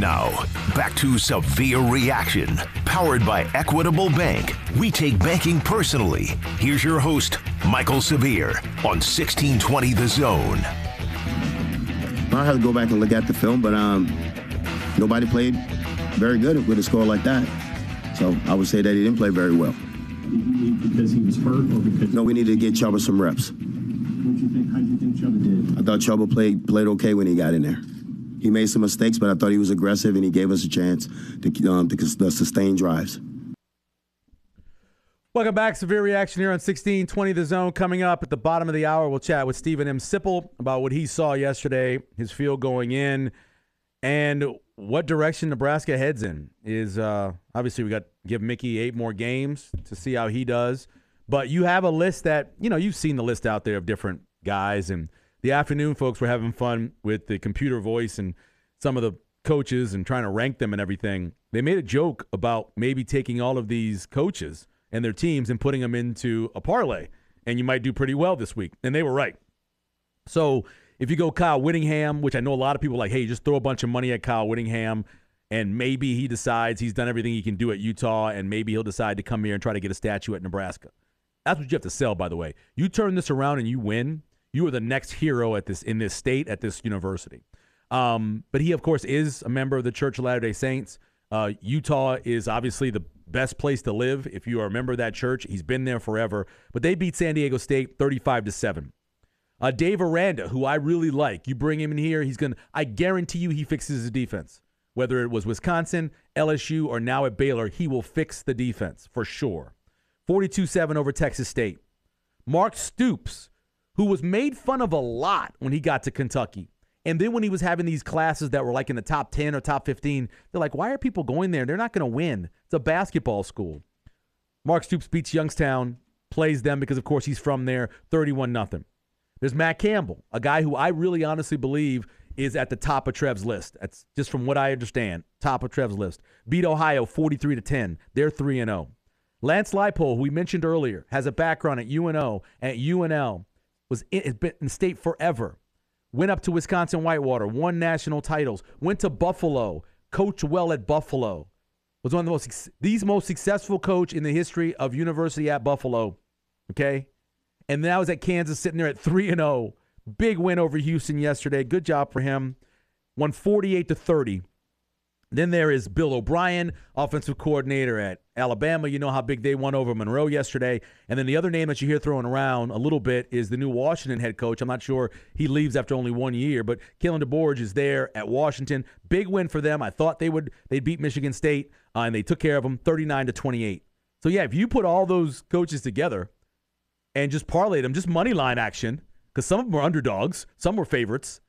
Now, back to Severe Reaction, powered by Equitable Bank. We take banking personally. Here's your host, Mike'l Severe, on 1620 The Zone. I have to go back and look at the film, but um, nobody played very good with a score like that. So I would say that he didn't play very well. Because he was hurt or because No, we needed to get Chubba some reps. what you think how do you think Chubba did? I thought Chubba played played okay when he got in there. He made some mistakes, but I thought he was aggressive and he gave us a chance to um, to, to sustain drives. Welcome back. Severe reaction here on 1620 The Zone. Coming up at the bottom of the hour, we'll chat with Steven M. Sipple about what he saw yesterday, his field going in, and what direction Nebraska heads in. Is uh, obviously we got give Mickey eight more games to see how he does. But you have a list that you know you've seen the list out there of different guys, and the afternoon folks were having fun with the computer voice and some of the coaches and trying to rank them and everything. They made a joke about maybe taking all of these coaches and their teams and putting them into a parlay, and you might do pretty well this week. And they were right. So if you go Kyle Whittingham, which I know a lot of people like, hey, just throw a bunch of money at Kyle Whittingham, and maybe he decides he's done everything he can do at Utah, and maybe he'll decide to come here and try to get a statue at Nebraska. That's what you have to sell, by the way. You turn this around and you win, you are the next hero at this in this state at this university. Um, but he, of course, is a member of the Church of Latter Day Saints. Uh, Utah is obviously the best place to live if you are a member of that church. He's been there forever. But they beat San Diego State 35 to 7. Uh, Dave Aranda, who I really like, you bring him in here, he's to, I guarantee you, he fixes the defense. Whether it was Wisconsin, LSU, or now at Baylor, he will fix the defense for sure. 42 7 over Texas State. Mark Stoops, who was made fun of a lot when he got to Kentucky. And then when he was having these classes that were like in the top 10 or top 15, they're like, why are people going there? They're not going to win. It's a basketball school. Mark Stoops beats Youngstown, plays them because, of course, he's from there, 31 nothing. There's Matt Campbell, a guy who I really honestly believe is at the top of Trev's list. That's just from what I understand, top of Trev's list. Beat Ohio 43 to 10. They're 3 and 0. Lance Leipold, who we mentioned earlier, has a background at UNO, at UNL, was in, has been in state forever. Went up to Wisconsin Whitewater, won national titles, went to Buffalo, coached well at Buffalo. Was one of the most these most successful coach in the history of University at Buffalo. Okay? And then I was at Kansas sitting there at 3 and 0. Big win over Houston yesterday. Good job for him. Won 48 to 30. Then there is Bill O'Brien, offensive coordinator at Alabama. You know how big they won over Monroe yesterday. And then the other name that you hear throwing around a little bit is the new Washington head coach. I'm not sure he leaves after only one year, but Kalen DeBoer is there at Washington. Big win for them. I thought they would they'd beat Michigan State, uh, and they took care of them, 39 to 28. So yeah, if you put all those coaches together and just parlay them, just money line action, because some of them were underdogs, some were favorites,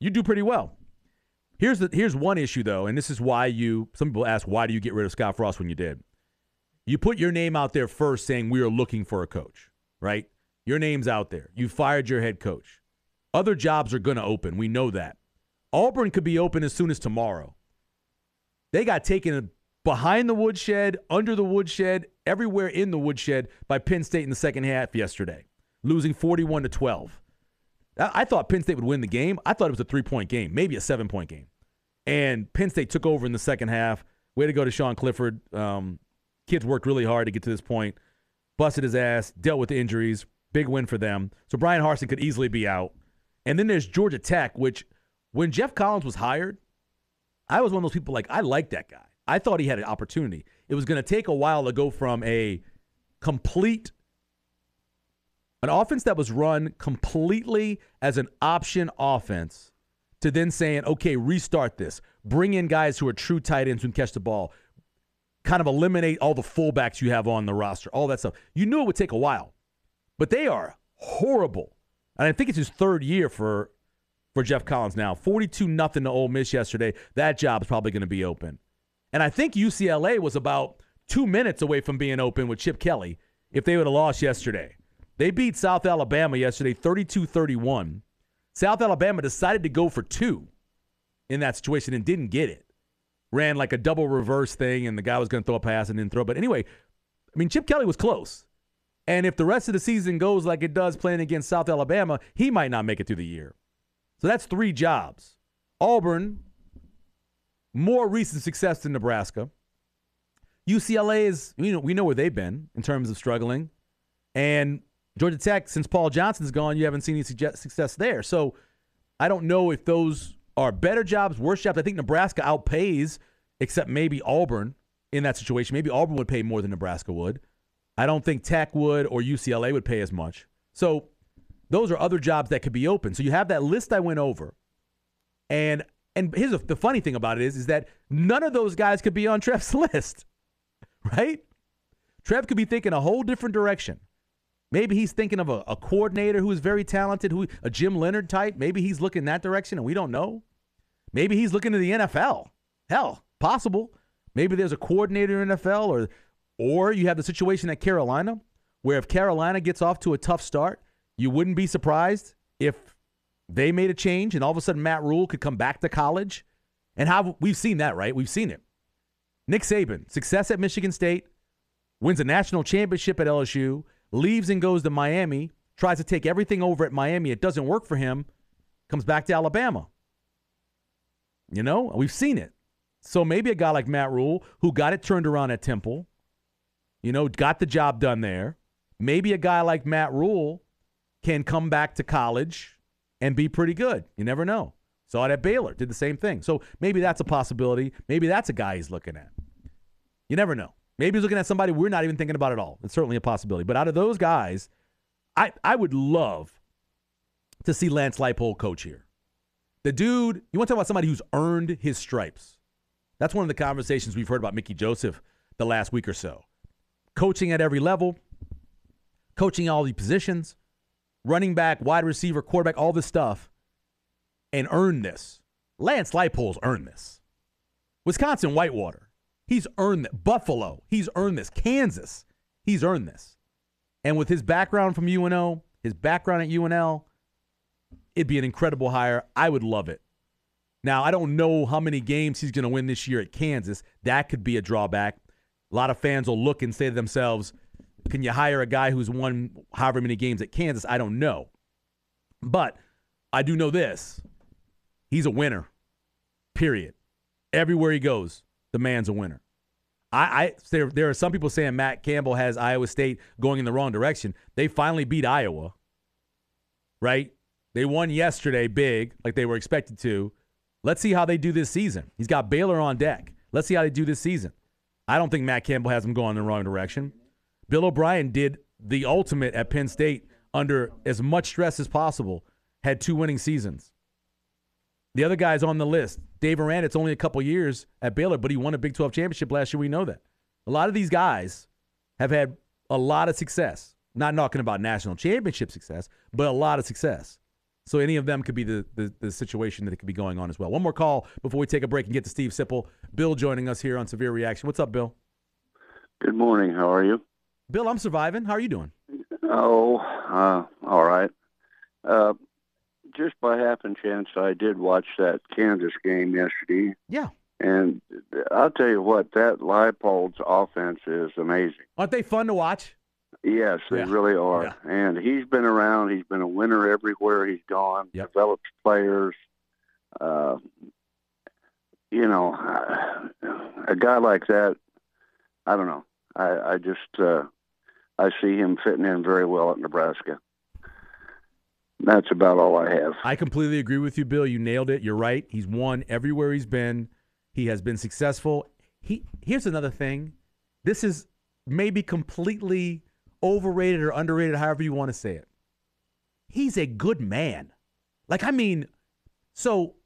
you do pretty well. Here's the here's one issue though, and this is why you some people ask why do you get rid of Scott Frost when you did. You put your name out there first saying we are looking for a coach, right? Your name's out there. You fired your head coach. Other jobs are going to open. We know that. Auburn could be open as soon as tomorrow. They got taken behind the woodshed, under the woodshed, everywhere in the woodshed by Penn State in the second half yesterday, losing 41 to 12. I thought Penn State would win the game. I thought it was a three point game, maybe a seven point game. And Penn State took over in the second half. Way to go to Sean Clifford. Um, kids worked really hard to get to this point, busted his ass, dealt with the injuries. Big win for them. So Bryan Harsin could easily be out. And then there's Georgia Tech, which when Geoff Collins was hired, I was one of those people like, I like that guy. I thought he had an opportunity. It was going to take a while to go from a complete an offense that was run completely as an option offense to then saying, okay, restart this. Bring in guys who are true tight ends who can catch the ball. Kind of eliminate all the fullbacks you have on the roster, all that stuff. You knew it would take a while, but they are horrible. And I think it's his third year for for Geoff Collins now. 42 nothing to Ole Miss yesterday. That job's probably going to be open. And I think UCLA was about two minutes away from being open with Chip Kelly if they would have lost yesterday. They beat South Alabama yesterday 32 31. South Alabama decided to go for two in that situation and didn't get it. Ran like a double reverse thing, and the guy was going to throw a pass and didn't throw. But anyway, I mean, Chip Kelly was close. And if the rest of the season goes like it does playing against South Alabama, he might not make it through the year. So that's three jobs. Auburn, more recent success than Nebraska. UCLA is, you know, we know where they've been in terms of struggling. And Georgia Tech, since Paul Johnson's gone, you haven't seen any success there. So I don't know if those are better jobs, worse jobs. I think Nebraska outpays, except maybe Auburn in that situation. Maybe Auburn would pay more than Nebraska would. I don't think Tech would or UCLA would pay as much. So those are other jobs that could be open. So you have that list I went over. And and here's the funny thing about it is, is that none of those guys could be on Trev's list, right? Trev could be thinking a whole different direction. Maybe he's thinking of a, a coordinator who is very talented, who a Jim Leonhard type. Maybe he's looking that direction, and we don't know. Maybe he's looking to the NFL. Hell, possible. Maybe there's a coordinator in NFL, or or you have the situation at Carolina, where if Carolina gets off to a tough start, you wouldn't be surprised if they made a change and all of a sudden Matt Rhule could come back to college. And how we've seen that, right? We've seen it. Nick Saban, success at Michigan State, wins a national championship at LSU, leaves and goes to Miami, tries to take everything over at Miami. It doesn't work for him, comes back to Alabama. You know, we've seen it. So maybe a guy like Matt Rhule, who got it turned around at Temple, you know, got the job done there. Maybe a guy like Matt Rhule can come back to college and be pretty good. You never know. Saw it at Baylor, did the same thing. So maybe that's a possibility. Maybe that's a guy he's looking at. You never know. Maybe he's looking at somebody we're not even thinking about at all. It's certainly a possibility. But out of those guys, I, I would love to see Lance Leipold coach here. The dude, you want to talk about somebody who's earned his stripes. That's one of the conversations we've heard about Mickey Joseph the last week or so. Coaching at every level, coaching all the positions, running back, wide receiver, quarterback, all this stuff, and earn this. Lance Leipold's earned this. Wisconsin Whitewater, he's earned it. Buffalo, he's earned this. Kansas, he's earned this. And with his background from UNO, his background at UNL, it'd be an incredible hire. I would love it. Now, I don't know how many games he's going to win this year at Kansas. That could be a drawback. A lot of fans will look and say to themselves, can you hire a guy who's won however many games at Kansas? I don't know. But I do know this he's a winner, period. Everywhere he goes, the man's a winner. I, I there, there are some people saying Matt Campbell has Iowa State going in the wrong direction. They finally beat Iowa, right? They won yesterday big, like they were expected to. Let's see how they do this season. He's got Baylor on deck. Let's see how they do this season. I don't think Matt Campbell has them going in the wrong direction. Bill O'Brien did the ultimate at Penn State under as much stress as possible, had two winning seasons. The other guys on the list, Dave Aranda, it's only a couple years at Baylor, but he won a Big 12 championship last year. We know that. A lot of these guys have had a lot of success. Not talking about national championship success, but a lot of success. So any of them could be the, the, the, situation that it could be going on as well. One more call before we take a break and get to Steve Sipple. Bill joining us here on Severe Reaction. What's up, Bill? Good morning. How are you? Bill, I'm surviving. How are you doing? Oh, uh, all right. Uh, just by happen chance, I did watch that Kansas game yesterday. Yeah. And I'll tell you what, that Leipold's offense is amazing. Aren't they fun to watch? Yes, they yeah. really are. Yeah. And he's been around. He's been a winner everywhere he's gone. Yep. Developed players. Uh, you know, a guy like that. I don't know. I, I just uh, I see him fitting in very well at Nebraska. That's about all I have. I completely agree with you, Bill. You nailed it. You're right. He's won everywhere he's been. He has been successful. He here's another thing. This is maybe completely overrated or underrated, however you want to say it. He's a good man. Like I mean, so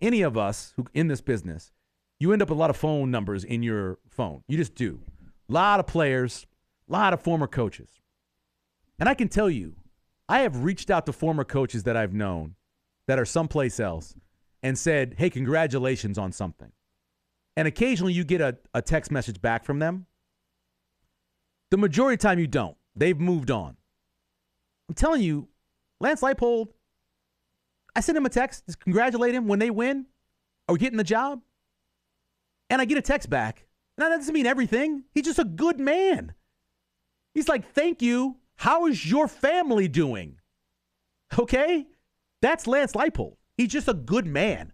any of us who in this business, you end up with a lot of phone numbers in your phone. You just do. A lot of players, a lot of former coaches. And I can tell you, I have reached out to former coaches that I've known that are someplace else and said, hey, congratulations on something. And occasionally you get a, a text message back from them. The majority of the time you don't. They've moved on. I'm telling you, Lance Leipold, I send him a text, just congratulate him when they win or getting the job. And I get a text back. Now, that doesn't mean everything. He's just a good man. He's like, thank you. How is your family doing? Okay? That's Lance Leipold. He's just a good man.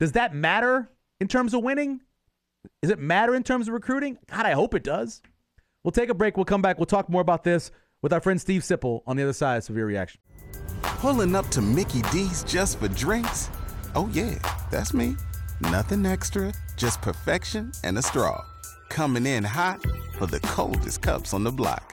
Does that matter in terms of winning? Does it matter in terms of recruiting? God, I hope it does. We'll take a break. We'll come back. We'll talk more about this with our friend Steve Sipple on the other side of Severe Reaction. Pulling up to Mickey D's just for drinks? Oh, yeah, that's me. Nothing extra, just perfection and a straw. Coming in hot for the coldest cups on the block.